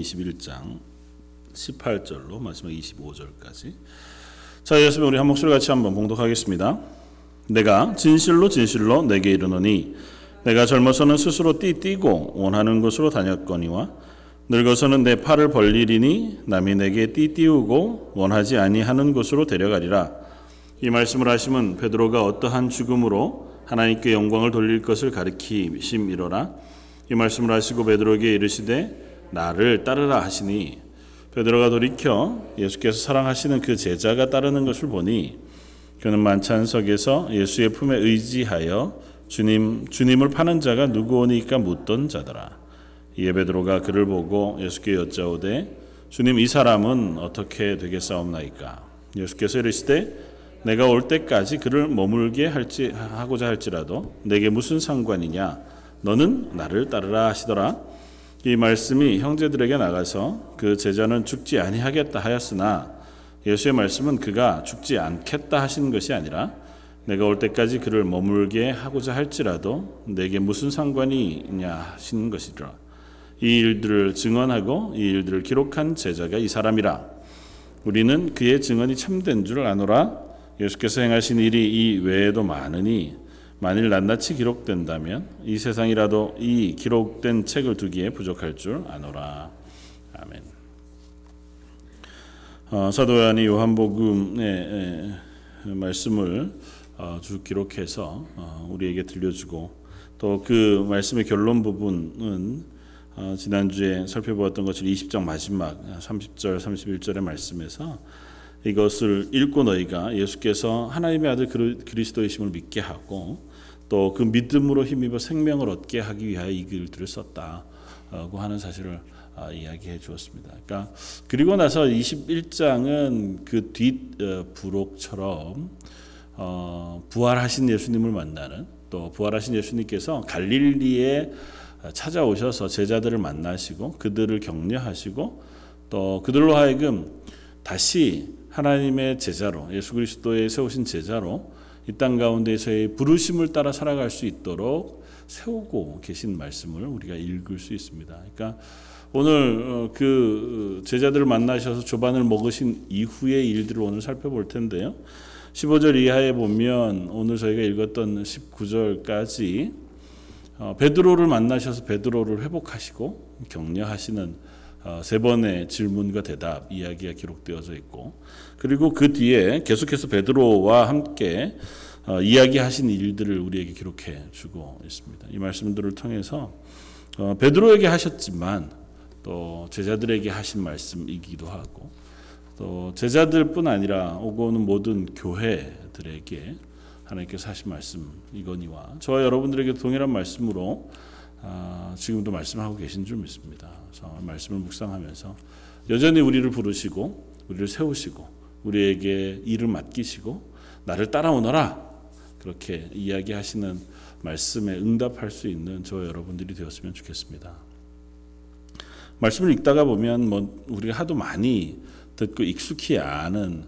21장 18절로 마지막 25절까지. 자, 예수님 우리 한 목소리 같이 한번 봉독하겠습니다. 내가 진실로 진실로 내게 이르노니 내가 젊어서는 스스로 띠뛰고 원하는 곳으로 다녔거니와 늙어서는 내 팔을 벌리리니 남이 내게 띠띠우고 원하지 아니하는 곳으로 데려가리라. 이 말씀을 하시면 베드로가 어떠한 죽음으로 하나님께 영광을 돌릴 것을 가리키심이로라. 이 말씀을 하시고 베드로에게 이르시되 나를 따르라 하시니 베드로가 돌이켜 예수께서 사랑하시는 그 제자가 따르는 것을 보니 그는 만찬석에서 예수의 품에 의지하여 주님 주님을 파는 자가 누구오니까 묻던 자더라. 이에 베드로가 그를 보고 예수께 여짜오되 주님 이 사람은 어떻게 되겠사옵나이까? 예수께서 이르시되 내가 올 때까지 그를 머물게 할지 하고자 할지라도 내게 무슨 상관이냐? 너는 나를 따르라 하시더라. 이 말씀이 형제들에게 나가서 그 제자는 죽지 아니하겠다 하였으나 예수의 말씀은 그가 죽지 않겠다 하신 것이 아니라 내가 올 때까지 그를 머물게 하고자 할지라도 내게 무슨 상관이 있냐 하신 것이라. 이 일들을 증언하고 이 일들을 기록한 제자가 이 사람이라. 우리는 그의 증언이 참된 줄 아노라. 예수께서 행하신 일이 이 외에도 많으니 만일 낱낱이 기록된다면 이 세상이라도 이 기록된 책을 두기에 부족할 줄 아노라. 아멘. 어, 사도 요한이 요한복음의 말씀을 어, 쭉 기록해서 어, 우리에게 들려주고 또 그 말씀의 결론 부분은 어, 지난주에 살펴보았던 것처럼 20장 마지막 30절 31절의 말씀에서 이것을 읽고 너희가 예수께서 하나님의 아들 그리스도이심을 믿게 하고 또 그 믿음으로 힘입어 생명을 얻게 하기 위하여 이 글들을 썼다고 하는 사실을 이야기해 주었습니다. 그러니까 그리고 나서 21장은 그 뒷 부록처럼 부활하신 예수님을 만나는 또 부활하신 예수님께서 갈릴리에 찾아오셔서 제자들을 만나시고 그들을 격려하시고 또 그들로 하여금 다시 하나님의 제자로 예수 그리스도의 세우신 제자로 이 땅 가운데서의 부르심을 따라 살아갈 수 있도록 세우고 계신 말씀을 우리가 읽을 수 있습니다. 그러니까 오늘 그 제자들을 만나셔서 조반을 먹으신 이후의 일들을 오늘 살펴볼 텐데요. 15절 이하에 보면 오늘 저희가 읽었던 19절까지 베드로를 만나셔서 베드로를 회복하시고 격려하시는 세 번의 질문과 대답 이야기가 기록되어져 있고 그리고 그 뒤에 계속해서 베드로와 함께 이야기하신 일들을 우리에게 기록해 주고 있습니다. 이 말씀들을 통해서 베드로에게 하셨지만 또 제자들에게 하신 말씀이기도 하고 또 제자들뿐 아니라 오고 오는 모든 교회들에게 하나님께서 하신 말씀 이거니와 저와 여러분들에게 동일한 말씀으로 아, 지금도 말씀하고 계신 줄 믿습니다. 그래서 말씀을 묵상하면서 여전히 우리를 부르시고 우리를 세우시고 우리에게 일을 맡기시고 나를 따라오너라 그렇게 이야기하시는 말씀에 응답할 수 있는 저 여러분들이 되었으면 좋겠습니다. 말씀을 읽다가 보면 뭐 우리가 하도 많이 듣고 익숙히 아는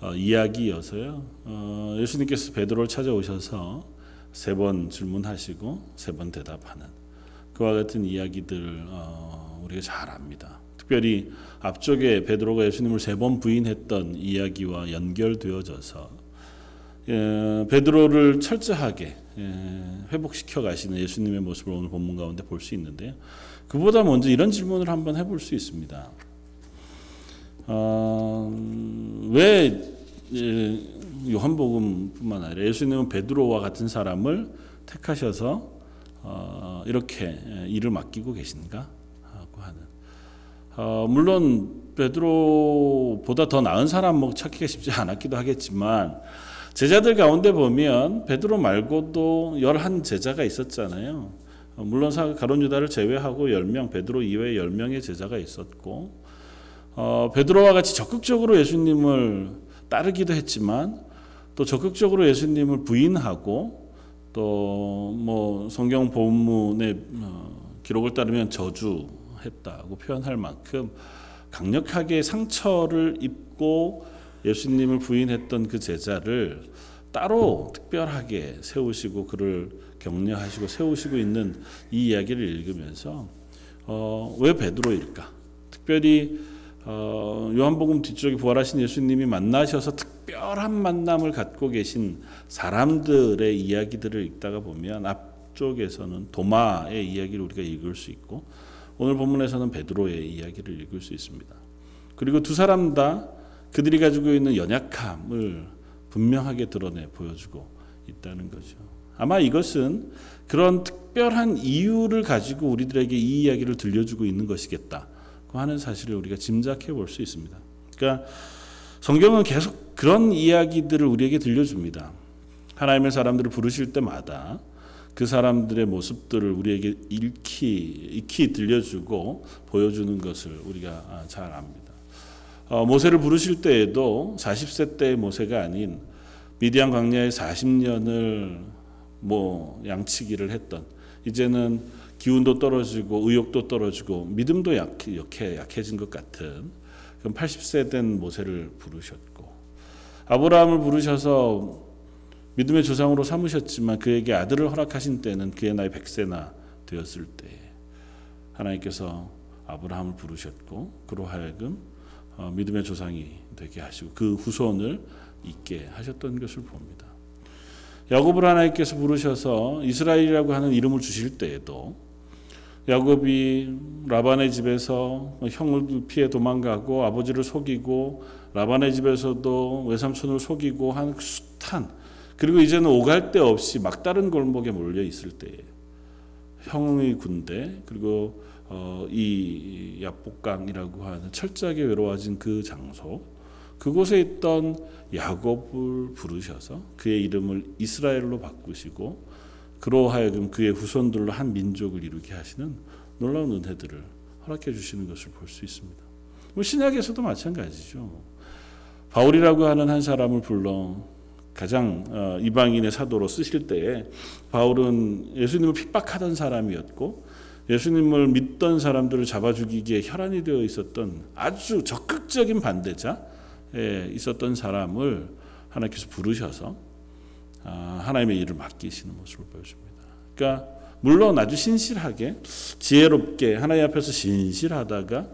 어, 이야기여서요. 어, 예수님께서 베드로를 찾아오셔서 세 번 질문하시고 세 번 대답하는 그와 같은 이야기들 어, 우리가 잘 압니다. 특별히 앞쪽에 베드로가 예수님을 세 번 부인했던 이야기와 연결되어져서 예, 베드로를 철저하게 예, 회복시켜 가시는 예수님의 모습을 오늘 본문 가운데 볼 수 있는데요. 그보다 먼저 이런 질문을 한번 해볼 수 있습니다. 어, 왜 예, 요한복음뿐만 아니라 예수님은 베드로와 같은 사람을 택하셔서 어, 이렇게 일을 맡기고 계신가. 어, 물론 베드로보다 더 나은 사람 뭐 찾기가 쉽지 않았기도 하겠지만 제자들 가운데 보면 베드로 말고도 열한 제자가 있었잖아요. 어, 물론 가론 유다를 제외하고 10명 베드로 이외에 10명의 제자가 있었고 어, 베드로와 같이 적극적으로 예수님을 따르기도 했지만 또 적극적으로 예수님을 부인하고 또 뭐 성경 본문의 어, 기록을 따르면 저주 했다고 표현할 만큼 강력하게 상처를 입고 예수님을 부인했던 그 제자를 따로 특별하게 세우시고 그를 격려하시고 세우시고 있는 이 이야기를 읽으면서 어, 왜 베드로일까? 특별히 어, 요한복음 뒤쪽에 부활하신 예수님이 만나셔서 특별한 만남을 갖고 계신 사람들의 이야기들을 읽다가 보면 앞쪽에서는 도마의 이야기를 우리가 읽을 수 있고 오늘 본문에서는 베드로의 이야기를 읽을 수 있습니다. 그리고 두 사람 다 그들이 가지고 있는 연약함을 분명하게 드러내 보여주고 있다는 거죠. 아마 이것은 그런 특별한 이유를 가지고 우리들에게 이 이야기를 들려주고 있는 것이겠다. 하는 사실을 우리가 짐작해 볼 수 있습니다. 그러니까 성경은 계속 그런 이야기들을 우리에게 들려줍니다. 하나님의 사람들을 부르실 때마다 그 사람들의 모습들을 우리에게 익히 익히 들려주고 보여주는 것을 우리가 잘 압니다. 어, 모세를 부르실 때에도 40세 때의 모세가 아닌 미디안 광야에 40년을 뭐 양치기를 했던 이제는 기운도 떨어지고 의욕도 떨어지고 믿음도 약해, 약해 약해진 것 같은 그럼 80세 된 모세를 부르셨고 아브라함을 부르셔서 믿음의 조상으로 삼으셨지만 그에게 아들을 허락하신 때는 그의 나이 100세나 되었을 때 하나님께서 아브라함을 부르셨고 그로 하여금 어, 믿음의 조상이 되게 하시고 그 후손을 있게 하셨던 것을 봅니다. 야곱을 하나님께서 부르셔서 이스라엘이라고 하는 이름을 주실 때에도 야곱이 라반의 집에서 형을 피해 도망가고 아버지를 속이고 라반의 집에서도 외삼촌을 속이고 한 숱한 그리고 이제는 오갈 데 없이 막다른 골목에 몰려 있을 때에 형의 군대 그리고 어, 이 야복강이라고 하는 철저하게 외로워진 그 장소 그곳에 있던 야곱을 부르셔서 그의 이름을 이스라엘로 바꾸시고 그로 하여금 그의 후손들로 한 민족을 이루게 하시는 놀라운 은혜들을 허락해 주시는 것을 볼 수 있습니다. 뭐 신약에서도 마찬가지죠. 바울이라고 하는 한 사람을 불러 가장 어, 이방인의 사도로 쓰실 때에 바울은 예수님을 핍박하던 사람이었고 예수님을 믿던 사람들을 잡아 죽이기에 혈안이 되어 있었던 아주 적극적인 반대자에 있었던 사람을 하나님께서 부르셔서 아, 하나님의 일을 맡기시는 모습을 보여줍니다. 그러니까 물론 아주 신실하게 지혜롭게 하나님 앞에서 신실하다가 아,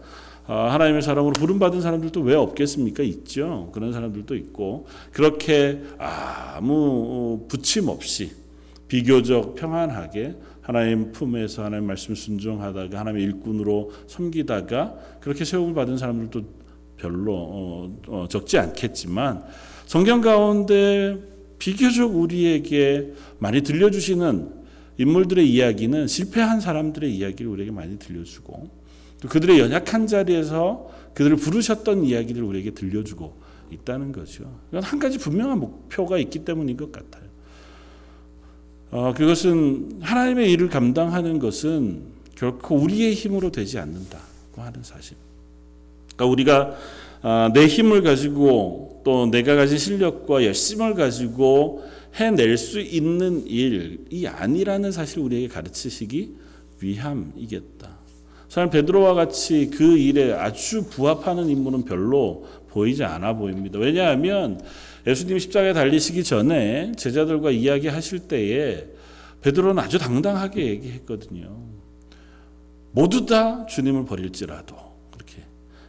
하나님의 사람으로 부름받은 사람들도 왜 없겠습니까? 있죠. 그런 사람들도 있고 그렇게 아무 부침 없이 비교적 평안하게 하나님 품에서 하나님 말씀 순종하다가 하나님의 일꾼으로 섬기다가 그렇게 세움을 받은 사람들도 별로 어, 어, 적지 않겠지만 성경 가운데 비교적 우리에게 많이 들려주시는 인물들의 이야기는 실패한 사람들의 이야기를 우리에게 많이 들려주고 또 그들의 연약한 자리에서 그들을 부르셨던 이야기를 우리에게 들려주고 있다는 거죠. 이건 한 가지 분명한 목표가 있기 때문인 것 같아요. 어, 그것은 하나님의 일을 감당하는 것은 결코 우리의 힘으로 되지 않는다고 하는 사실. 그러니까 우리가 아, 내 힘을 가지고 또 내가 가진 실력과 열심을 가지고 해낼 수 있는 일이 아니라는 사실을 우리에게 가르치시기 위함이겠다. 사실 베드로와 같이 그 일에 아주 부합하는 인물은 별로 보이지 않아 보입니다. 왜냐하면 예수님 십자가에 달리시기 전에 제자들과 이야기하실 때에 베드로는 아주 당당하게 얘기했거든요. 모두 다 주님을 버릴지라도 그렇게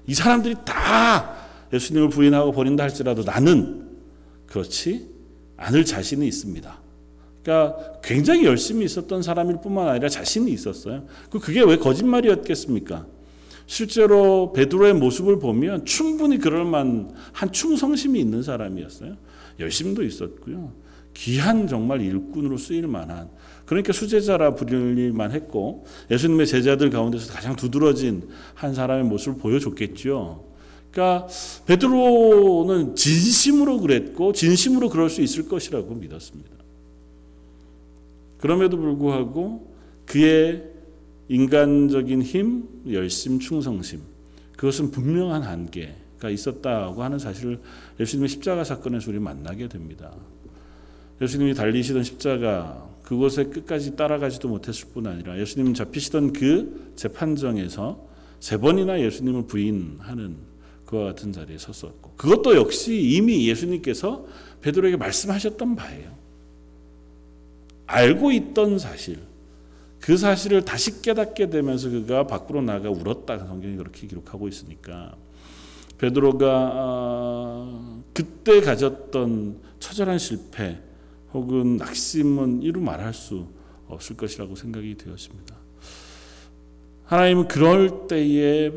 이 사람들이 다 예수님을 부인하고 버린다 할지라도 나는 그렇지 않을 자신이 있습니다. 그러니까 굉장히 열심히 있었던 사람일 뿐만 아니라 자신이 있었어요. 그 그게 왜 거짓말이었겠습니까? 실제로 베드로의 모습을 보면 충분히 그럴 만한 충성심이 있는 사람이었어요. 열심도 있었고요. 귀한 정말 일꾼으로 쓰일 만한 그러니까 수제자라 불릴만 했고 예수님의 제자들 가운데서 가장 두드러진 한 사람의 모습을 보여줬겠죠. 그러니까 베드로는 진심으로 그랬고 진심으로 그럴 수 있을 것이라고 믿었습니다. 그럼에도 불구하고 그의 인간적인 힘, 열심, 충성심 그것은 분명한 한계가 있었다고 하는 사실을 예수님의 십자가 사건에서 우리 만나게 됩니다. 예수님이 달리시던 십자가 그곳에 끝까지 따라가지도 못했을 뿐 아니라 예수님 잡히시던 그 재판정에서 세 번이나 예수님을 부인하는 그와 같은 자리에 섰었고 그것도 역시 이미 예수님께서 베드로에게 말씀하셨던 바예요. 알고 있던 사실 그 사실을 다시 깨닫게 되면서 그가 밖으로 나가 울었다. 성경이 그렇게 기록하고 있으니까 베드로가 아, 그때 가졌던 처절한 실패 혹은 낙심은 이루 말할 수 없을 것이라고 생각이 되었습니다. 하나님은 그럴 때에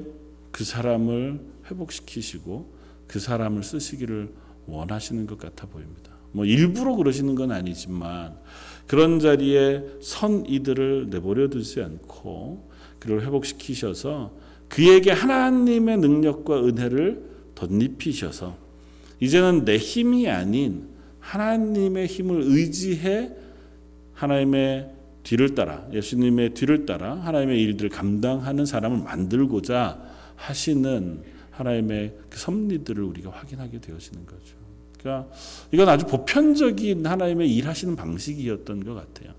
그 사람을 회복시키시고 그 사람을 쓰시기를 원하시는 것 같아 보입니다. 뭐 일부러 그러시는 건 아니지만 그런 자리에 선 이들을 내버려 두지 않고 그를 회복시키셔서 그에게 하나님의 능력과 은혜를 덧입히셔서 이제는 내 힘이 아닌 하나님의 힘을 의지해 하나님의 뒤를 따라 예수님의 뒤를 따라 하나님의 일들을 감당하는 사람을 만들고자 하시는 하나님의 그 섭리들을 우리가 확인하게 되어지는 거죠. 그러니까 이건 아주 보편적인 하나님의 일하시는 방식이었던 것 같아요.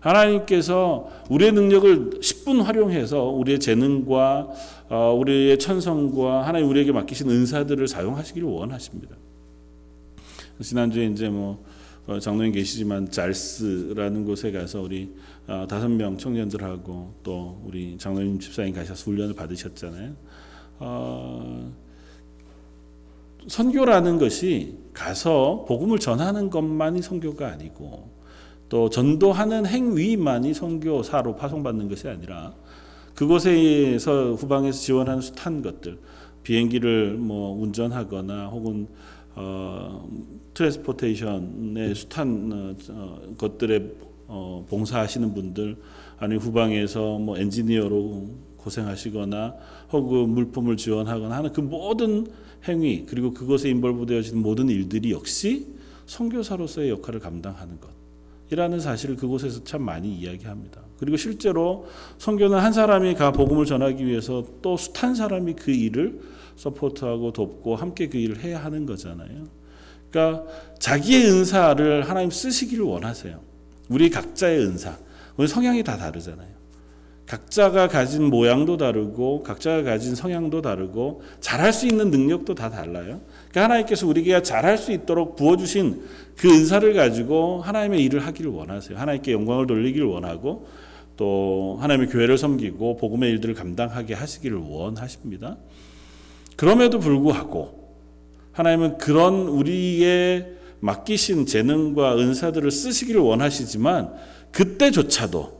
하나님께서 우리의 능력을 10분 활용해서 우리의 재능과 어, 우리의 천성과 하나님 우리에게 맡기신 은사들을 사용하시기를 원하십니다. 지난주에 이제 뭐 어, 장로님 계시지만 잘스라는 곳에 가서 우리 어, 다섯 명 청년들하고 또 우리 장로님 집사님 가셔서 훈련을 받으셨잖아요. 어, 선교라는 것이 가서 복음을 전하는 것만이 선교가 아니고 또 전도하는 행위만이 선교사로 파송받는 것이 아니라 그곳에서 후방에서 지원하는 숱한 것들 비행기를 뭐 운전하거나 혹은 어, transportation의 숱한 어, 어, 것들에 어, 봉사하시는 분들 아니 후방에서 뭐 엔지니어로 고생하시거나 혹은 물품을 지원하거나 하는 그 모든 행위 그리고 그것에 involve되어지는 모든 일들이 역시 선교사로서의 역할을 감당하는 것. 이라는 사실을 그곳에서 참 많이 이야기합니다. 그리고 실제로 선교는 한 사람이 가 복음을 전하기 위해서 또 숱한 사람이 그 일을 서포트하고 돕고 함께 그 일을 해야 하는 거잖아요. 그러니까 자기의 은사를 하나님 쓰시기를 원하세요. 우리 각자의 은사. 우리 성향이 다 다르잖아요. 각자가 가진 모양도 다르고 각자가 가진 성향도 다르고 잘할 수 있는 능력도 다 달라요. 그러니까 하나님께서 우리가 잘할 수 있도록 부어주신 그 은사를 가지고 하나님의 일을 하기를 원하세요. 하나님께 영광을 돌리기를 원하고 또 하나님의 교회를 섬기고 복음의 일들을 감당하게 하시기를 원하십니다. 그럼에도 불구하고 하나님은 그런 우리의 맡기신 재능과 은사들을 쓰시기를 원하시지만 그때조차도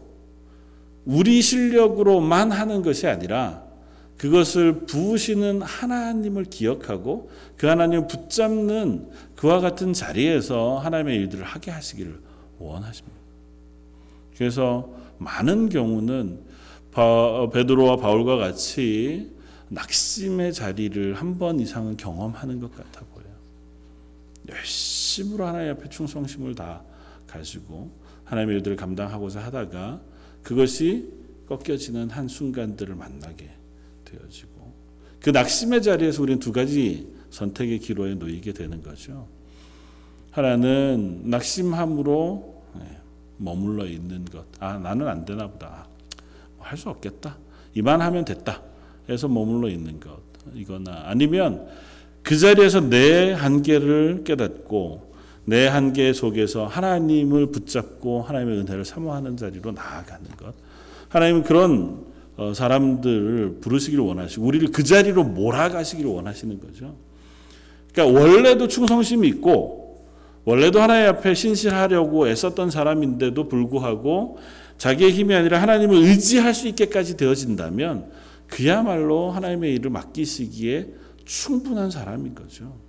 우리 실력으로만 하는 것이 아니라 그것을 부으시는 하나님을 기억하고 그 하나님을 붙잡는 그와 같은 자리에서 하나님의 일들을 하게 하시기를 원하십니다. 그래서 많은 경우는 베드로와 바울과 같이 낙심의 자리를 한 번 이상은 경험하는 것 같아 보여요. 열심으로 하나님 앞에 충성심을 다 가지고 하나님의 일들을 감당하고자 하다가 그것이 꺾여지는 한 순간들을 만나게 되어지고 그 낙심의 자리에서 우리는 두 가지 선택의 기로에 놓이게 되는 거죠. 하나는 낙심함으로 머물러 있는 것. 아 나는 안 되나 보다. 뭐할수 없겠다. 이만 하면 됐다. 해서 머물러 있는 것. 이거나 아니면 그 자리에서 내 한계를 깨닫고 내 한계 속에서 하나님을 붙잡고 하나님의 은혜를 사모하는 자리로 나아가는 것. 하나님은 그런 어, 사람들을 부르시기를 원하시고 우리를 그 자리로 몰아가시기를 원하시는 거죠. 그러니까 원래도 충성심이 있고 원래도 하나님 앞에 신실하려고 애썼던 사람인데도 불구하고 자기의 힘이 아니라 하나님을 의지할 수 있게까지 되어진다면 그야말로 하나님의 일을 맡기시기에 충분한 사람인 거죠.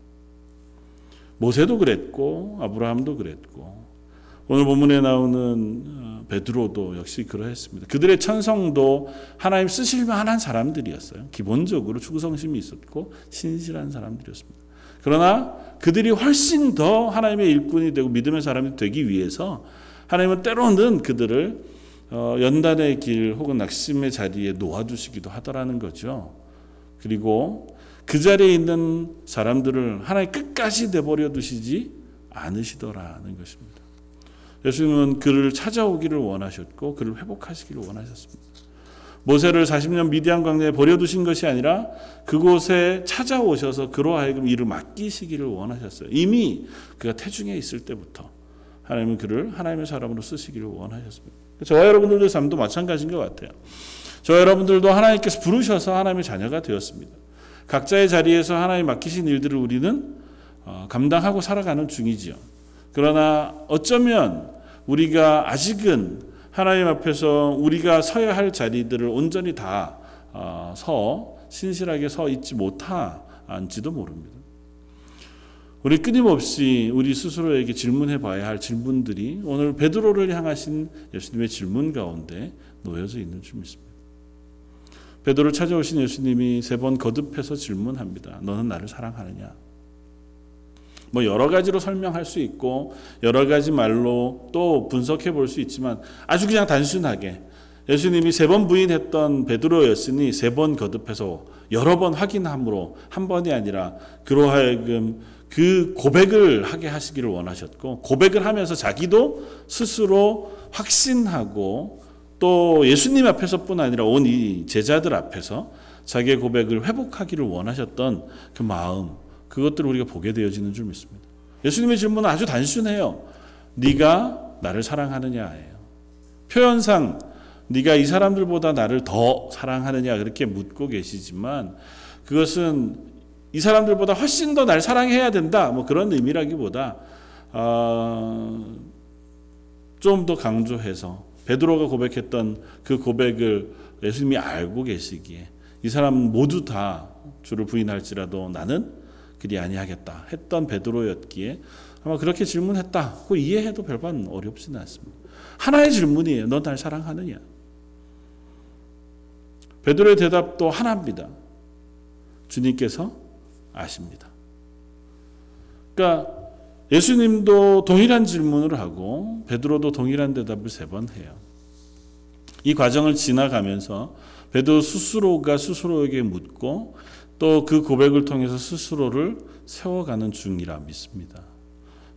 모세도 그랬고 아브라함도 그랬고 오늘 본문에 나오는 베드로도 역시 그러했습니다. 그들의 천성도 하나님 쓰실 만한 사람들이었어요. 기본적으로 충성심이 있었고 신실한 사람들이었습니다. 그러나 그들이 훨씬 더 하나님의 일꾼이 되고 믿음의 사람이 되기 위해서 하나님은 때로는 그들을 연단의 길 혹은 낙심의 자리에 놓아두시기도 하더라는 거죠. 그리고 그 자리에 있는 사람들을 하나님 끝까지 내버려 두시지 않으시더라는 것입니다. 예수님은 그를 찾아오기를 원하셨고 그를 회복하시기를 원하셨습니다. 모세를 40년 미디안 광야에 버려두신 것이 아니라 그곳에 찾아오셔서 그로 하여금 일을 맡기시기를 원하셨어요. 이미 그가 태중에 있을 때부터 하나님은 그를 하나님의 사람으로 쓰시기를 원하셨습니다. 저와 여러분들의 삶도 마찬가지인 것 같아요. 저와 여러분들도 하나님께서 부르셔서 하나님의 자녀가 되었습니다. 각자의 자리에서 하나님 맡기신 일들을 우리는 어, 감당하고 살아가는 중이지요. 그러나 어쩌면 우리가 아직은 하나님 앞에서 우리가 서야 할 자리들을 온전히 다서 어, 신실하게 서 있지 못한지도 모릅니다. 우리 끊임없이 우리 스스로에게 질문해 봐야 할 질문들이 오늘 베드로를 향하신 예수님의 질문 가운데 놓여져 있는 줄 믿습니다. 베드로를 찾아오신 예수님이 세 번 거듭해서 질문합니다. 너는 나를 사랑하느냐? 뭐 여러 가지로 설명할 수 있고 여러 가지 말로 또 분석해 볼 수 있지만 아주 그냥 단순하게 예수님이 세 번 부인했던 베드로였으니 세 번 거듭해서 여러 번 확인함으로 한 번이 아니라 그로 하여금 그 고백을 하게 하시기를 원하셨고 고백을 하면서 자기도 스스로 확신하고 또 예수님 앞에서뿐 아니라 온 이 제자들 앞에서 자기의 고백을 회복하기를 원하셨던 그 마음 그것들을 우리가 보게 되어지는 줄 믿습니다. 예수님의 질문은 아주 단순해요. 네가 나를 사랑하느냐예요. 표현상 네가 이 사람들보다 나를 더 사랑하느냐 그렇게 묻고 계시지만 그것은 이 사람들보다 훨씬 더 날 사랑해야 된다 뭐 그런 의미라기보다 어, 좀 더 강조해서 베드로가 고백했던 그 고백을 예수님이 알고 계시기에 이 사람 모두 다 주를 부인할지라도 나는 그리 아니하겠다 했던 베드로였기에 아마 그렇게 질문했다. 그 이해해도 별반 어렵지는 않습니다. 하나의 질문이에요. 넌 날 사랑하느냐? 베드로의 대답도 하나입니다. 주님께서 아십니다. 그러니까 예수님도 동일한 질문을 하고 베드로도 동일한 대답을 세 번 해요. 이 과정을 지나가면서 베드로 스스로가 스스로에게 묻고 또 그 고백을 통해서 스스로를 세워가는 중이라 믿습니다.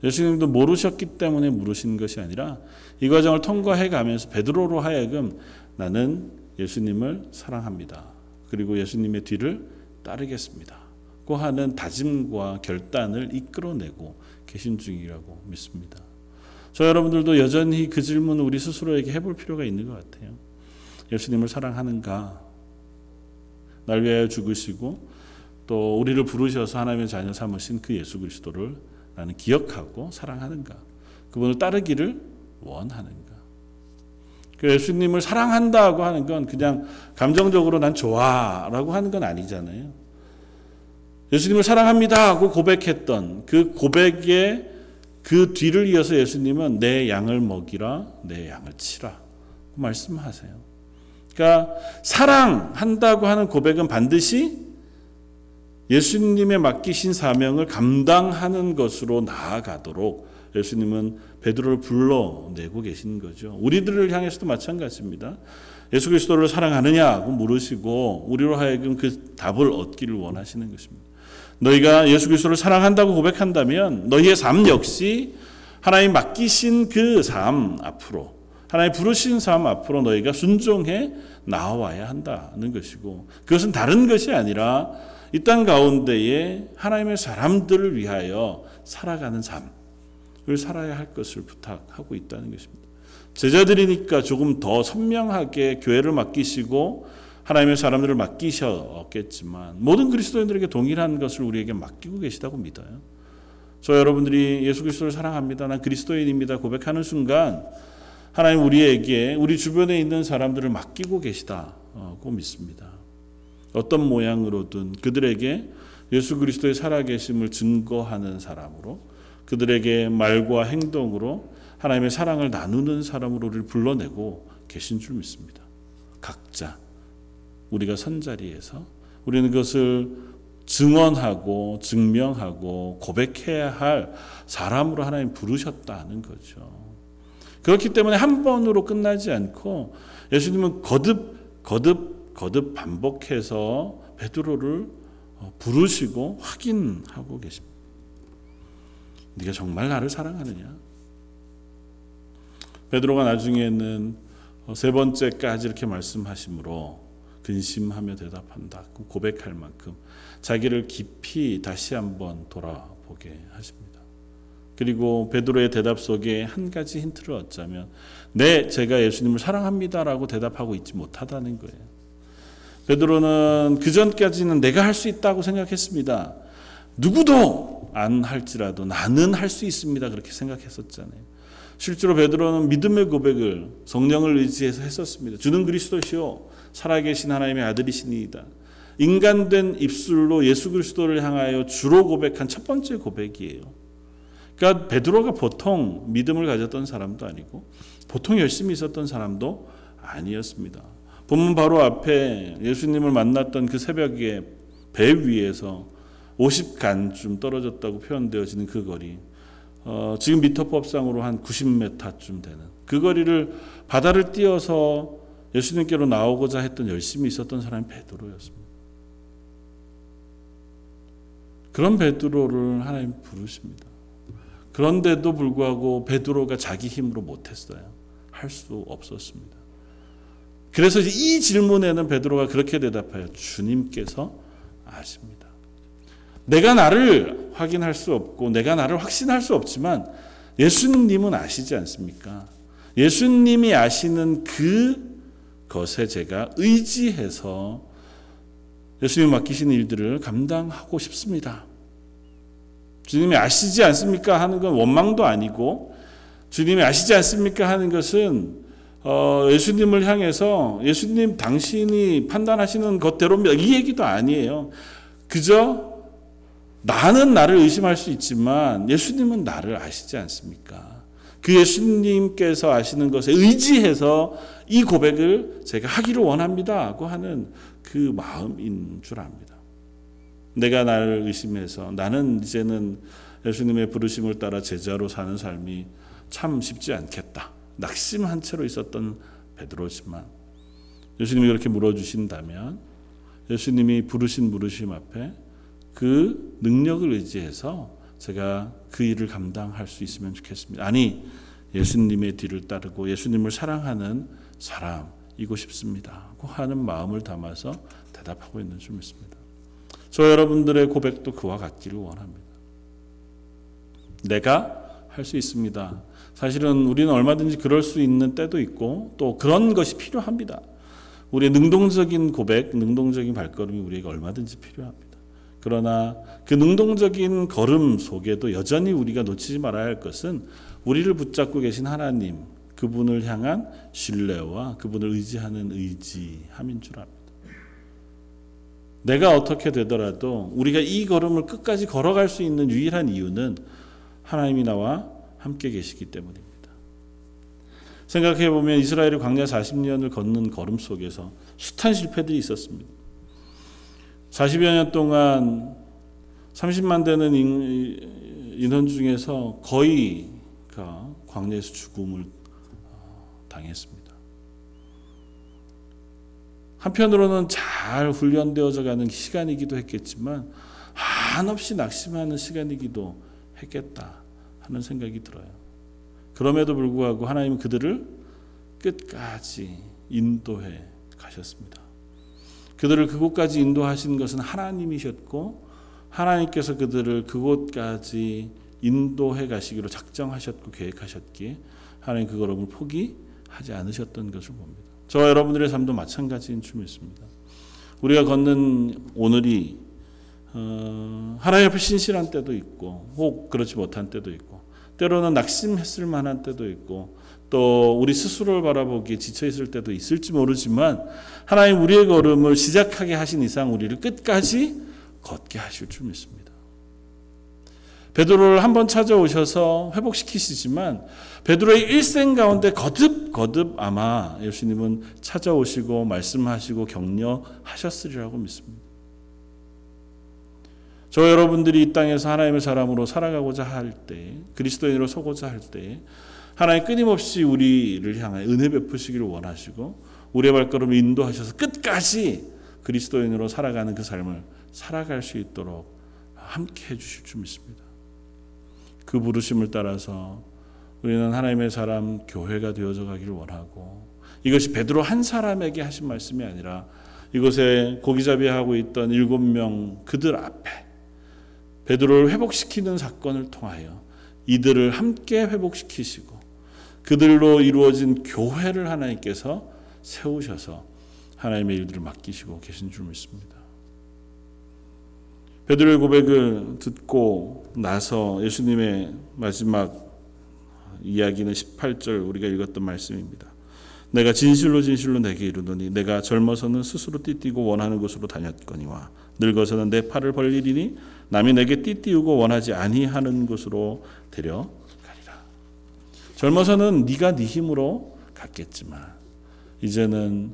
예수님도 모르셨기 때문에 물으신 것이 아니라 이 과정을 통과해 가면서 베드로로 하여금 나는 예수님을 사랑합니다. 그리고 예수님의 뒤를 따르겠습니다. 고 하는 다짐과 결단을 이끌어내고 계신 중이라고 믿습니다. 저 여러분들도 여전히 그 질문을 우리 스스로에게 해볼 필요가 있는 것 같아요. 예수님을 사랑하는가? 날 위하여 죽으시고 또 우리를 부르셔서 하나님의 자녀 삼으신 그 예수 그리스도를 나는 기억하고 사랑하는가? 그분을 따르기를 원하는가? 그 예수님을 사랑한다고 하는 건 그냥 감정적으로 난 좋아라고 하는 건 아니잖아요. 예수님을 사랑합니다 하고 고백했던 그 고백의 그 뒤를 이어서 예수님은 내 양을 먹이라 내 양을 치라 말씀하세요. 그러니까 사랑한다고 하는 고백은 반드시 예수님의 맡기신 사명을 감당하는 것으로 나아가도록 예수님은 베드로를 불러내고 계신 거죠. 우리들을 향해서도 마찬가지입니다. 예수 그리스도를 사랑하느냐고 물으시고 우리로 하여금 그 답을 얻기를 원하시는 것입니다. 너희가 예수 그리스도를 사랑한다고 고백한다면 너희의 삶 역시 하나님 맡기신 그 삶 앞으로 하나님 부르신 삶 앞으로 너희가 순종해 나와야 한다는 것이고 그것은 다른 것이 아니라 이 땅 가운데에 하나님의 사람들을 위하여 살아가는 삶을 살아야 할 것을 부탁하고 있다는 것입니다. 제자들이니까 조금 더 선명하게 교회를 맡기시고 하나님의 사람들을 맡기셨겠지만 모든 그리스도인들에게 동일한 것을 우리에게 맡기고 계시다고 믿어요. 저 여러분들이 예수 그리스도를 사랑합니다. 난 그리스도인입니다. 고백하는 순간 하나님 우리에게 우리 주변에 있는 사람들을 맡기고 계시다고 믿습니다. 어떤 모양으로든 그들에게 예수 그리스도의 살아계심을 증거하는 사람으로 그들에게 말과 행동으로 하나님의 사랑을 나누는 사람으로 우리를 불러내고 계신 줄 믿습니다. 각자 우리가 선 자리에서 우리는 그것을 증언하고 증명하고 고백해야 할 사람으로 하나님 부르셨다는 거죠. 그렇기 때문에 한 번으로 끝나지 않고 예수님은 거듭 거듭 거듭 반복해서 베드로를 어, 부르시고 확인하고 계십니다. 네가 정말 나를 사랑하느냐? 베드로가 나중에는 어, 세 번째까지 이렇게 말씀하시므로 근심하며 대답한다. 그 고백할 만큼 자기를 깊이 다시 한번 돌아보게 하십니다. 그리고 베드로의 대답 속에 한 가지 힌트를 얻자면 네, 제가 예수님을 사랑합니다라고 대답하고 있지 못하다는 거예요. 베드로는 그 전까지는 내가 할 수 있다고 생각했습니다. 누구도 안 할지라도 나는 할 수 있습니다. 그렇게 생각했었잖아요. 실제로 베드로는 믿음의 고백을 성령을 의지해서 했었습니다. 주는 그리스도시요 살아계신 하나님의 아들이시니이다. 인간된 입술로 예수 그리스도를 향하여 주로 고백한 첫 번째 고백이에요. 그러니까 베드로가 보통 믿음을 가졌던 사람도 아니고 보통 열심히 있었던 사람도 아니었습니다. 본문 바로 앞에 예수님을 만났던 그 새벽에 배 위에서 50간쯤 떨어졌다고 표현되어지는 그 거리. 어, 지금 미터법상으로 한 90m쯤 되는 그 거리를 바다를 띄어서 예수님께로 나오고자 했던 열심히 있었던 사람이 베드로였습니다. 그런 베드로를 하나님 부르십니다. 그런데도 불구하고 베드로가 자기 힘으로 못했어요. 할 수 없었습니다. 그래서 이 질문에는 베드로가 그렇게 대답해요. 주님께서 아십니다. 내가 나를 확인할 수 없고 내가 나를 확신할 수 없지만 예수님은 아시지 않습니까? 예수님이 아시는 그 것에 제가 의지해서 예수님 맡기신 일들을 감당하고 싶습니다. 주님이 아시지 않습니까? 하는 건 원망도 아니고 주님이 아시지 않습니까? 하는 것은 어, 예수님을 향해서 예수님 당신이 판단하시는 것대로입니다. 이 얘기도 아니에요. 그저 나는 나를 의심할 수 있지만 예수님은 나를 아시지 않습니까? 그 예수님께서 아시는 것에 의지해서 이 고백을 제가 하기를 원합니다. 하고 하는 그 마음인 줄 압니다. 내가 나를 의심해서 나는 이제는 예수님의 부르심을 따라 제자로 사는 삶이 참 쉽지 않겠다. 낙심한 채로 있었던 베드로지만 예수님이 그렇게 물어주신다면 예수님이 부르신 부르심 앞에 그 능력을 의지해서 제가 그 일을 감당할 수 있으면 좋겠습니다. 아니 예수님의 뒤를 따르고 예수님을 사랑하는 사람이고 싶습니다. 하는 마음을 담아서 대답하고 있는 줄 믿습니다. 저 여러분들의 고백도 그와 같기를 원합니다. 내가 할 수 있습니다. 사실은 우리는 얼마든지 그럴 수 있는 때도 있고 또 그런 것이 필요합니다. 우리의 능동적인 고백, 능동적인 발걸음이 우리에게 얼마든지 필요합니다. 그러나 그 능동적인 걸음 속에도 여전히 우리가 놓치지 말아야 할 것은 우리를 붙잡고 계신 하나님, 그분을 향한 신뢰와 그분을 의지하는 의지함인 줄 압니다. 내가 어떻게 되더라도 우리가 이 걸음을 끝까지 걸어갈 수 있는 유일한 이유는 하나님이 나와 함께 계시기 때문입니다. 생각해 보면 이스라엘이 광야 40년을 걷는 걸음 속에서 숱한 실패들이 있었습니다. 40여 년 동안 30만 되는 인원 중에서 거의가 광야에서 죽음을 당했습니다. 한편으로는 잘 훈련되어져 가는 시간이기도 했겠지만 한없이 낙심하는 시간이기도 했겠다 하는 생각이 들어요. 그럼에도 불구하고 하나님은 그들을 끝까지 인도해 가셨습니다. 그들을 그곳까지 인도하신 것은 하나님이셨고 하나님께서 그들을 그곳까지 인도해 가시기로 작정하셨고 계획하셨기에 하나님 그 걸음을 포기하지 않으셨던 것을 봅니다. 저와 여러분들의 삶도 마찬가지인 줄 믿습니다. 우리가 걷는 오늘이 어, 하나님 앞에 신실한 때도 있고 혹 그렇지 못한 때도 있고 때로는 낙심했을 만한 때도 있고 또 우리 스스로를 바라보기에 지쳐 있을 때도 있을지 모르지만 하나님 우리의 걸음을 시작하게 하신 이상 우리를 끝까지 걷게 하실 줄 믿습니다. 베드로를 한 번 찾아오셔서 회복시키시지만 베드로의 일생 가운데 거듭 거듭 아마 예수님은 찾아오시고 말씀하시고 격려하셨으리라고 믿습니다. 저 여러분들이 이 땅에서 하나님의 사람으로 살아가고자 할 때, 그리스도인으로 서고자 할 때, 하나님 끊임없이 우리를 향해 은혜 베푸시기를 원하시고, 우리의 발걸음을 인도하셔서 끝까지 그리스도인으로 살아가는 그 삶을 살아갈 수 있도록 함께 해주실 줄 믿습니다. 그 부르심을 따라서 우리는 하나님의 사람 교회가 되어져 가기를 원하고 이것이 베드로 한 사람에게 하신 말씀이 아니라 이곳에 고기잡이하고 있던 일곱 명 그들 앞에 베드로를 회복시키는 사건을 통하여 이들을 함께 회복시키시고 그들로 이루어진 교회를 하나님께서 세우셔서 하나님의 일들을 맡기시고 계신 줄 믿습니다. 베드로의 고백을 듣고 나서 예수님의 마지막 이야기는 18절 우리가 읽었던 말씀입니다. 내가 진실로 진실로 내게 이르노니 내가 젊어서는 스스로 띠띠고 원하는 곳으로 다녔거니와 늙어서는 내 팔을 벌리리니 남이 내게 띠띠우고 원하지 아니하는 곳으로 데려가리라. 젊어서는 네가 네 힘으로 갔겠지만 이제는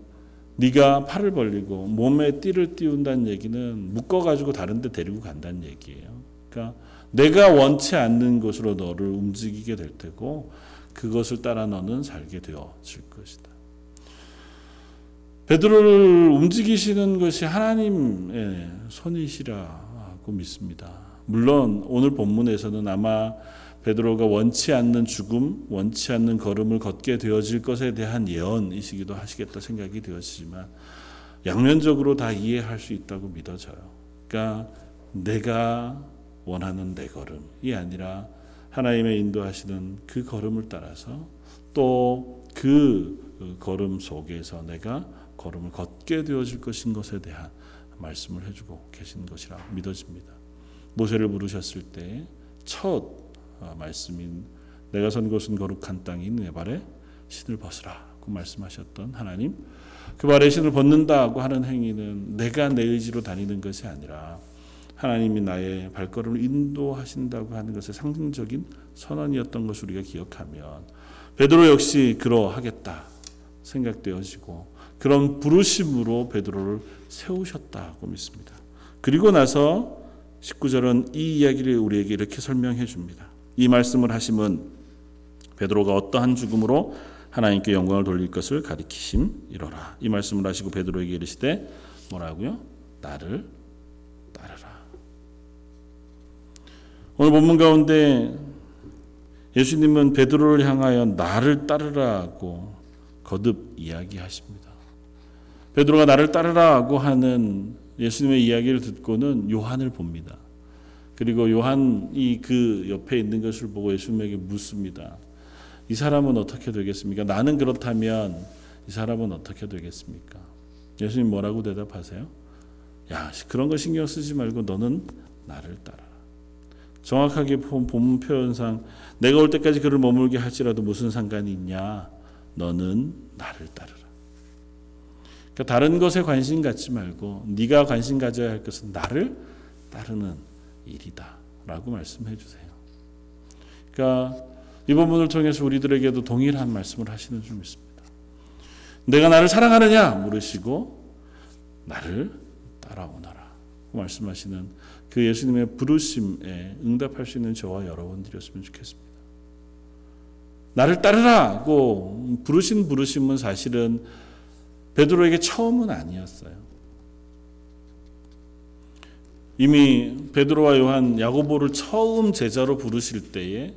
네가 팔을 벌리고 몸에 띠를 띄운다는 얘기는 묶어 가지고 다른 데 데리고 간다는 얘기예요. 그러니까 내가 원치 않는 곳으로 너를 움직이게 될 테고 그것을 따라 너는 살게 되어질 것이다. 베드로를 움직이시는 것이 하나님의 손이시라고 믿습니다. 물론 오늘 본문에서는 아마 베드로가 원치 않는 죽음, 원치 않는 걸음을 걷게 되어질 것에 대한 예언이시기도 하시겠다 생각이 되어지지만 양면적으로 다 이해할 수 있다고 믿어져요. 그러니까 내가 원하는 내 걸음이 아니라 하나님의 인도하시는 그 걸음을 따라서 또 그 걸음 속에서 내가 걸음을 걷게 되어질 것인 것에 대한 말씀을 해주고 계신 것이라 믿어집니다. 모세를 부르셨을 때첫 어, 말씀인 내가 선 곳은 거룩한 땅인 내 발에 신을 벗으라고 말씀하셨던 하나님 그 발에 신을 벗는다고 하는 행위는 내가 내 의지로 다니는 것이 아니라 하나님이 나의 발걸음을 인도하신다고 하는 것의 상징적인 선언이었던 것을 우리가 기억하면 베드로 역시 그러하겠다 생각되어지고 그런 부르심으로 베드로를 세우셨다고 믿습니다. 그리고 나서 19절은 이 이야기를 우리에게 이렇게 설명해 줍니다. 이 말씀을 하심은 베드로가 어떠한 죽음으로 하나님께 영광을 돌릴 것을 가리키심이로라. 이 말씀을 하시고 베드로에게 이르시되 뭐라고요? 나를 따르라. 오늘 본문 가운데 예수님은 베드로를 향하여 나를 따르라고 거듭 이야기하십니다. 베드로가 나를 따르라고 하는 예수님의 이야기를 듣고는 요한을 봅니다. 그리고 요한이 그 옆에 있는 것을 보고 예수님에게 묻습니다. 이 사람은 어떻게 되겠습니까? 나는 그렇다면 이 사람은 어떻게 되겠습니까? 예수님 뭐라고 대답하세요? 야, 그런 거 신경 쓰지 말고 너는 나를 따라. 정확하게 본 표현상 내가 올 때까지 그를 머물게 할지라도 무슨 상관이 있냐? 너는 나를 따르라. 그러니까 다른 것에 관심 갖지 말고 네가 관심 가져야 할 것은 나를 따르는 일이다라고 말씀해 주세요. 그러니까 이 본문을 통해서 우리들에게도 동일한 말씀을 하시는 줄 믿습니다. 내가 나를 사랑하느냐 물으시고 나를 따라오너라 말씀하시는 그 예수님의 부르심에 응답할 수 있는 저와 여러분들이었으면 좋겠습니다. 나를 따르라고 부르신 부르심은 사실은 베드로에게 처음은 아니었어요. 이미 베드로와 요한, 야고보를 처음 제자로 부르실 때에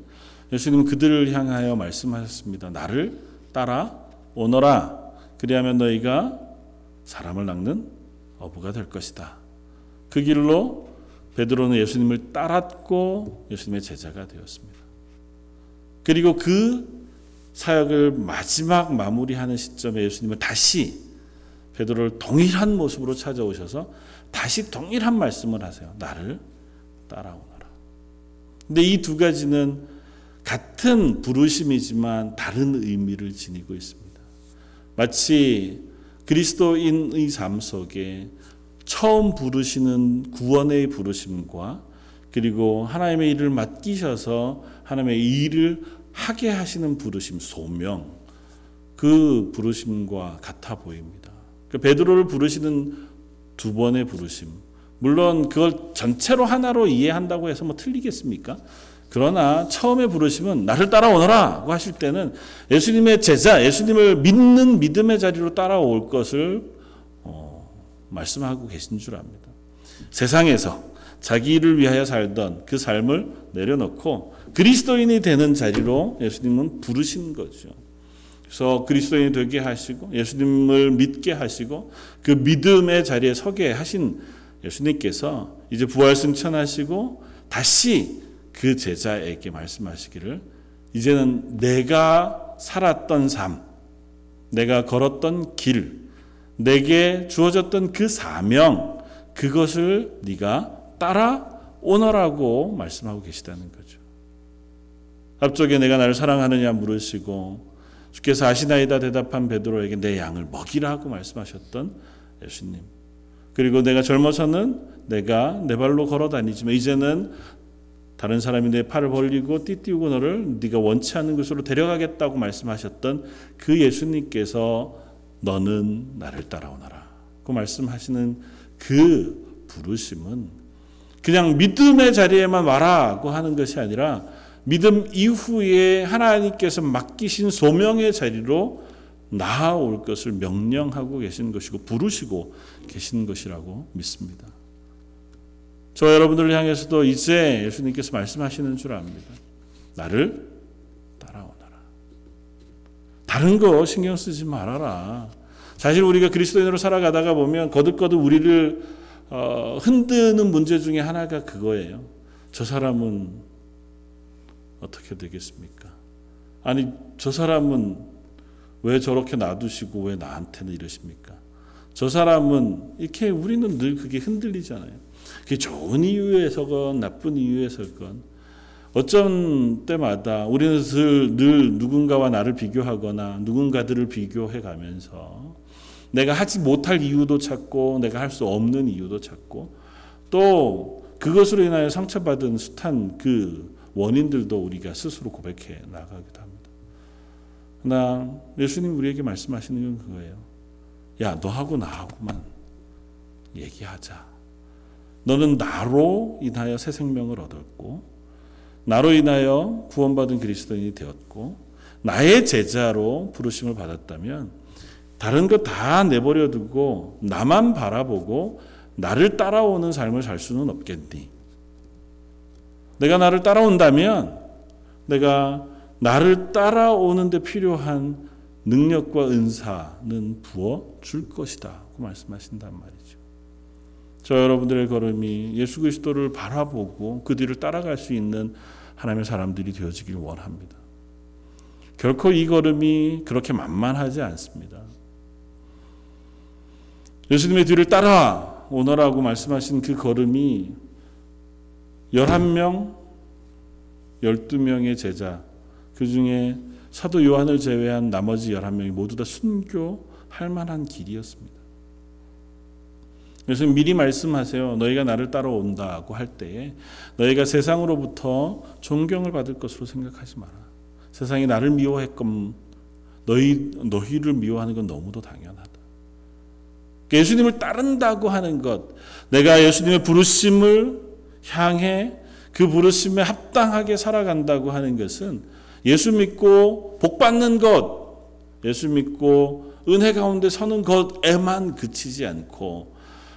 예수님은 그들을 향하여 말씀하셨습니다. 나를 따라 오너라. 그리하면 너희가 사람을 낚는 어부가 될 것이다. 그 길로 베드로는 예수님을 따랐고 예수님의 제자가 되었습니다. 그리고 그 사역을 마지막 마무리하는 시점에 예수님은 다시 베드로를 동일한 모습으로 찾아오셔서 다시 동일한 말씀을 하세요. 나를 따라오너라. 근데 이 두 가지는 같은 부르심이지만 다른 의미를 지니고 있습니다. 마치 그리스도인의 삶 속에 처음 부르시는 구원의 부르심과 그리고 하나님의 일을 맡기셔서 하나님의 일을 하게 하시는 부르심 소명 그 부르심과 같아 보입니다. 그 베드로를 부르시는 두 번의 부르심 물론 그걸 전체로 하나로 이해한다고 해서 뭐 틀리겠습니까? 그러나 처음에 부르심은 나를 따라오너라 고 하실 때는 예수님의 제자, 예수님을 믿는 믿음의 자리로 따라올 것을 어, 말씀하고 계신 줄 압니다. 세상에서 자기를 위하여 살던 그 삶을 내려놓고 그리스도인이 되는 자리로 예수님은 부르신 거죠. 그래서 그리스도인이 되게 하시고 예수님을 믿게 하시고 그 믿음의 자리에 서게 하신 예수님께서 이제 부활 승천하시고 다시 그 제자에게 말씀하시기를 이제는 내가 살았던 삶, 내가 걸었던 길, 내게 주어졌던 그 사명, 그것을 네가 따라오너라고 말씀하고 계시다는 거죠. 앞쪽에 내가 나를 사랑하느냐 물으시고 주께서 아시나이다 대답한 베드로에게 내 양을 먹이라고 말씀하셨던 예수님. 그리고 내가 젊어서는 내가 내 발로 걸어 다니지만 이제는 다른 사람이 내 팔을 벌리고 띠띠우고 너를 네가 원치 않는 곳으로 데려가겠다고 말씀하셨던 그 예수님께서 너는 나를 따라오너라. 그 말씀하시는 그 부르심은 그냥 믿음의 자리에만 와라고 하는 것이 아니라 믿음 이후에 하나님께서 맡기신 소명의 자리로 나아올 것을 명령하고 계신 것이고 부르시고 계신 것이라고 믿습니다. 저 여러분들을 향해서도 이제 예수님께서 말씀하시는 줄 압니다. 나를 따라오너라. 다른 거 신경 쓰지 말아라. 사실 우리가 그리스도인으로 살아가다가 보면 거듭거듭 우리를 어, 흔드는 문제 중에 하나가 그거예요. 저 사람은 어떻게 되겠습니까? 아니 저 사람은 왜 저렇게 놔두시고 왜 나한테는 이러십니까? 저 사람은 이렇게 우리는 늘 그게 흔들리잖아요. 그게 좋은 이유에서건 나쁜 이유에서건 어떤 때마다 우리는 늘, 늘 누군가와 나를 비교하거나 누군가들을 비교해 가면서 내가 하지 못할 이유도 찾고 내가 할 수 없는 이유도 찾고 또 그것으로 인하여 상처받은 숱한 그 원인들도 우리가 스스로 고백해 나가기도 합니다. 그러나 예수님 우리에게 말씀하시는 건 그거예요. 야, 너하고 나하고만 얘기하자. 너는 나로 인하여 새 생명을 얻었고, 나로 인하여 구원받은 그리스도인이 되었고, 나의 제자로 부르심을 받았다면, 다른 것 다 내버려 두고, 나만 바라보고, 나를 따라오는 삶을 살 수는 없겠니? 내가 나를 따라온다면, 내가 나를 따라오는데 필요한 능력과 은사는 부어 줄 것이다. 그 말씀하신단 말이죠. 저 여러분들의 걸음이 예수 그리스도를 바라보고 그 뒤를 따라갈 수 있는 하나님의 사람들이 되어지길 원합니다. 결코 이 걸음이 그렇게 만만하지 않습니다. 예수님의 뒤를 따라오너라고 말씀하신 그 걸음이 11명, 12명의 제자, 그 중에 사도 요한을 제외한 나머지 11명이 모두 다 순교할 만한 길이었습니다. 그래서 미리 말씀하세요. 너희가 나를 따라온다고 할 때에 너희가 세상으로부터 존경을 받을 것으로 생각하지 마라. 세상이 나를 미워했건 너희 너희를 미워하는 건 너무도 당연하다. 예수님을 따른다고 하는 것, 내가 예수님의 부르심을 향해 그 부르심에 합당하게 살아간다고 하는 것은 예수 믿고 복 받는 것, 예수 믿고 은혜 가운데 서는 것에만 그치지 않고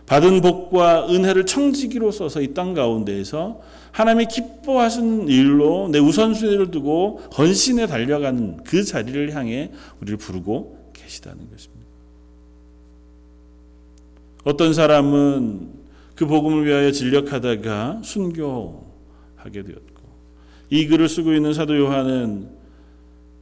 받은 복과 은혜를 청지기로 써서 이 땅 가운데에서 하나님이 기뻐하시는 일로 내 우선순위를 두고 헌신에 달려가는 그 자리를 향해 우리를 부르고 계시다는 것입니다. 어떤 사람은 그 복음을 위하여 진력하다가 순교하게 되었고 이 글을 쓰고 있는 사도 요한은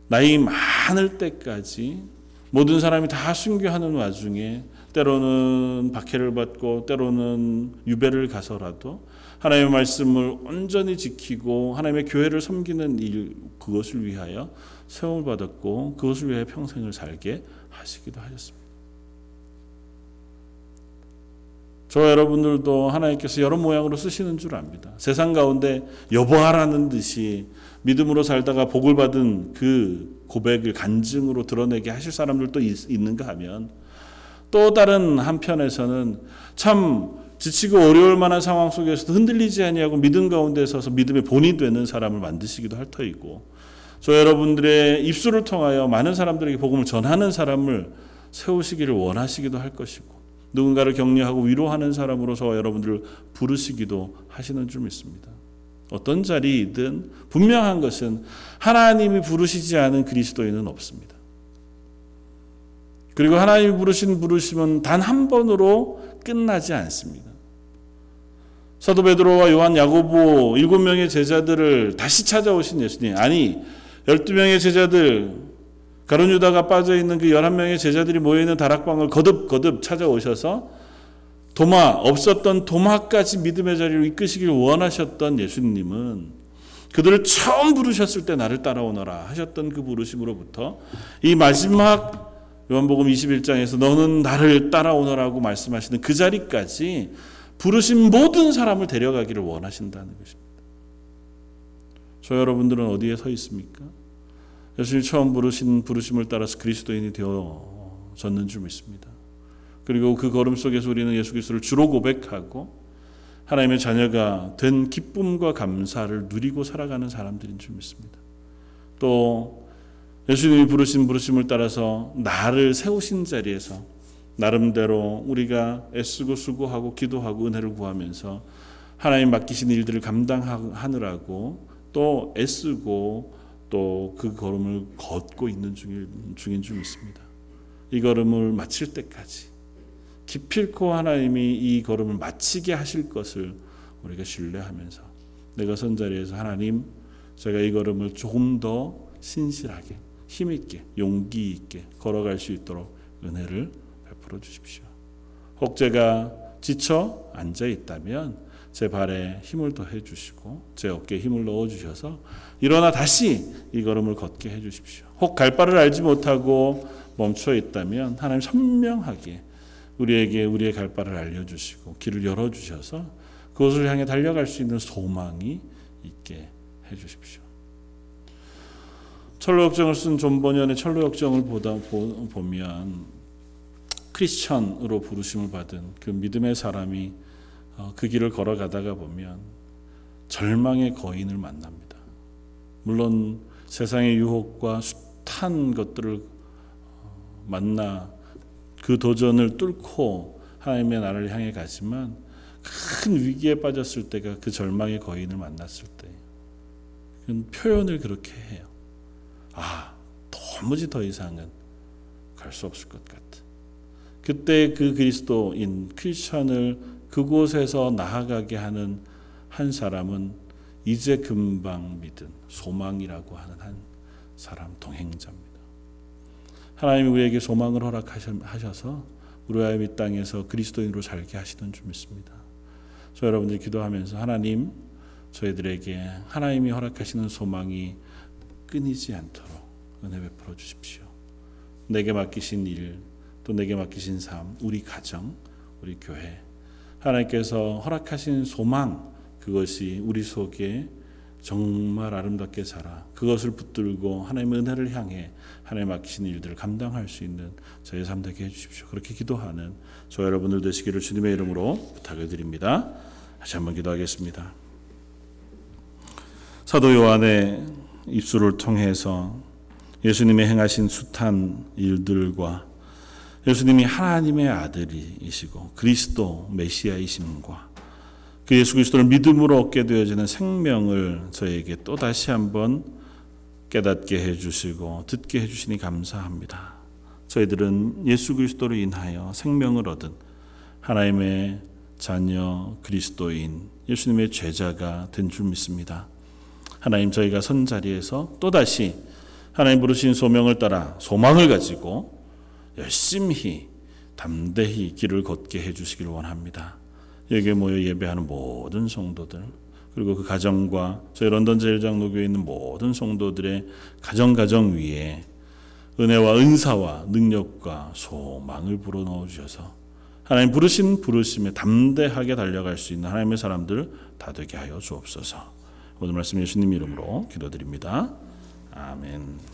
나이 많을 때까지 모든 사람이 다 순교하는 와중에 때로는 박해를 받고 때로는 유배를 가서라도 하나님의 말씀을 온전히 지키고 하나님의 교회를 섬기는 일 그것을 위하여 세움을 받았고 그것을 위하여 평생을 살게 하시기도 하셨습니다. 저 여러분들도 하나님께서 여러 모양으로 쓰시는 줄 압니다. 세상 가운데 여보하라는 듯이 믿음으로 살다가 복을 받은 그 고백을 간증으로 드러내게 하실 사람들도 있는가 하면 또 다른 한편에서는 참 지치고 어려울 만한 상황 속에서도 흔들리지 아니하고 믿음 가운데 서서 믿음의 본이 되는 사람을 만드시기도 할 터이고 저 여러분들의 입술을 통하여 많은 사람들에게 복음을 전하는 사람을 세우시기를 원하시기도 할 것이고 누군가를 격려하고 위로하는 사람으로서 여러분들을 부르시기도 하시는 줄 믿습니다. 어떤 자리이든 분명한 것은 하나님이 부르시지 않은 그리스도인은 없습니다. 그리고 하나님이 부르신 부르심은 단 한 번으로 끝나지 않습니다. 사도 베드로와 요한 야고보 일곱 명의 제자들을 다시 찾아오신 예수님 아니 열두 명의 제자들 가룟 유다가 빠져 있는 그 열한 명의 제자들이 모여 있는 다락방을 거듭 거듭 찾아오셔서 도마 없었던 도마까지 믿음의 자리로 이끄시길 원하셨던 예수님은 그들을 처음 부르셨을 때 나를 따라오너라 하셨던 그 부르심으로부터 이 마지막 요한복음 21장에서 너는 나를 따라오너라고 말씀하시는 그 자리까지 부르신 모든 사람을 데려가기를 원하신다는 것입니다. 저 여러분들은 어디에 서 있습니까? 예수님 처음 부르신 부르심을 따라서 그리스도인이 되어졌는 줄 믿습니다. 그리고 그 걸음 속에서 우리는 예수 그리스도를 주로 고백하고 하나님의 자녀가 된 기쁨과 감사를 누리고 살아가는 사람들인 줄 믿습니다. 또 예수님이 부르신 부르심을 따라서 나를 세우신 자리에서 나름대로 우리가 애쓰고 수고하고 기도하고 은혜를 구하면서 하나님 맡기신 일들을 감당하느라고 또 애쓰고 또 그 걸음을 걷고 있는 중인, 중인 줄 믿습니다. 이 걸음을 마칠 때까지 기필코 하나님이 이 걸음을 마치게 하실 것을 우리가 신뢰하면서 내가 선 자리에서 하나님 제가 이 걸음을 조금 더 신실하게 힘 있게 용기 있게 걸어갈 수 있도록 은혜를 베풀어 주십시오. 혹 제가 지쳐 앉아 있다면 제 발에 힘을 더해 주시고 제 어깨에 힘을 넣어 주셔서 일어나 다시 이 걸음을 걷게 해 주십시오. 혹 갈 바를 알지 못하고 멈춰 있다면 하나님 선명하게 우리에게 우리의 갈 바를 알려 주시고 길을 열어 주셔서 그것을 향해 달려갈 수 있는 소망이 있게 해 주십시오. 천로역정을 쓴 존 번연의 천로역정을 보다 보, 보면 크리스천으로 부르심을 받은 그 믿음의 사람이 어, 그 길을 걸어가다가 보면 절망의 거인을 만납니다. 물론 세상의 유혹과 숱한 것들을 어, 만나 그 도전을 뚫고 하나님의 나라를 향해 가지만 큰 위기에 빠졌을 때가 그 절망의 거인을 만났을 때 표현을 그렇게 해요. 아, 도무지 더 이상은 갈 수 없을 것 같아. 그때 그 그리스도인 크리스천을 그곳에서 나아가게 하는 한 사람은 이제 금방 믿은 소망이라고 하는 한 사람 동행자입니다. 하나님이 우리에게 소망을 허락하셔서 우리 아이 땅에서 그리스도인으로 살게 하시는 줄 믿습니다. 저 여러분들 기도하면서 하나님 저희들에게 하나님이 허락하시는 소망이 끊이지 않도록 은혜 베풀어 주십시오. 내게 맡기신 일, 또 내게 맡기신 삶, 우리 가정, 우리 교회, 하나님께서 허락하신 소망, 그것이 우리 속에 정말 아름답게 자라 그것을 붙들고 하나님의 은혜를 향해 하나님 맡기신 일들을 감당할 수 있는 저의 삶 되게 해주십시오. 그렇게 기도하는 저 여러분들 되시기를 주님의 이름으로 부탁을 드립니다. 다시 한번 기도하겠습니다. 사도 요한의 입술을 통해서 예수님의 행하신 숱한 일들과 예수님이 하나님의 아들이시고 그리스도 메시아이심과 그 예수 그리스도를 믿음으로 얻게 되어지는 생명을 저에게 또 다시 한번 깨닫게 해주시고 듣게 해주시니 감사합니다. 저희들은 예수 그리스도로 인하여 생명을 얻은 하나님의 자녀 그리스도인 예수님의 제자가 된 줄 믿습니다. 하나님 저희가 선 자리에서 또 다시 하나님 부르신 소명을 따라 소망을 가지고 열심히 담대히 길을 걷게 해주시길 원합니다. 여기에 모여 예배하는 모든 성도들 그리고 그 가정과 저희 런던 제일장로교에 있는 모든 성도들의 가정 가정 위에 은혜와 은사와 능력과 소망을 불어넣어 주셔서 하나님 부르신 부르심에 담대하게 달려갈 수 있는 하나님의 사람들 다 되게 하여 주옵소서. 오늘 말씀 예수님 이름으로 기도드립니다. 아멘.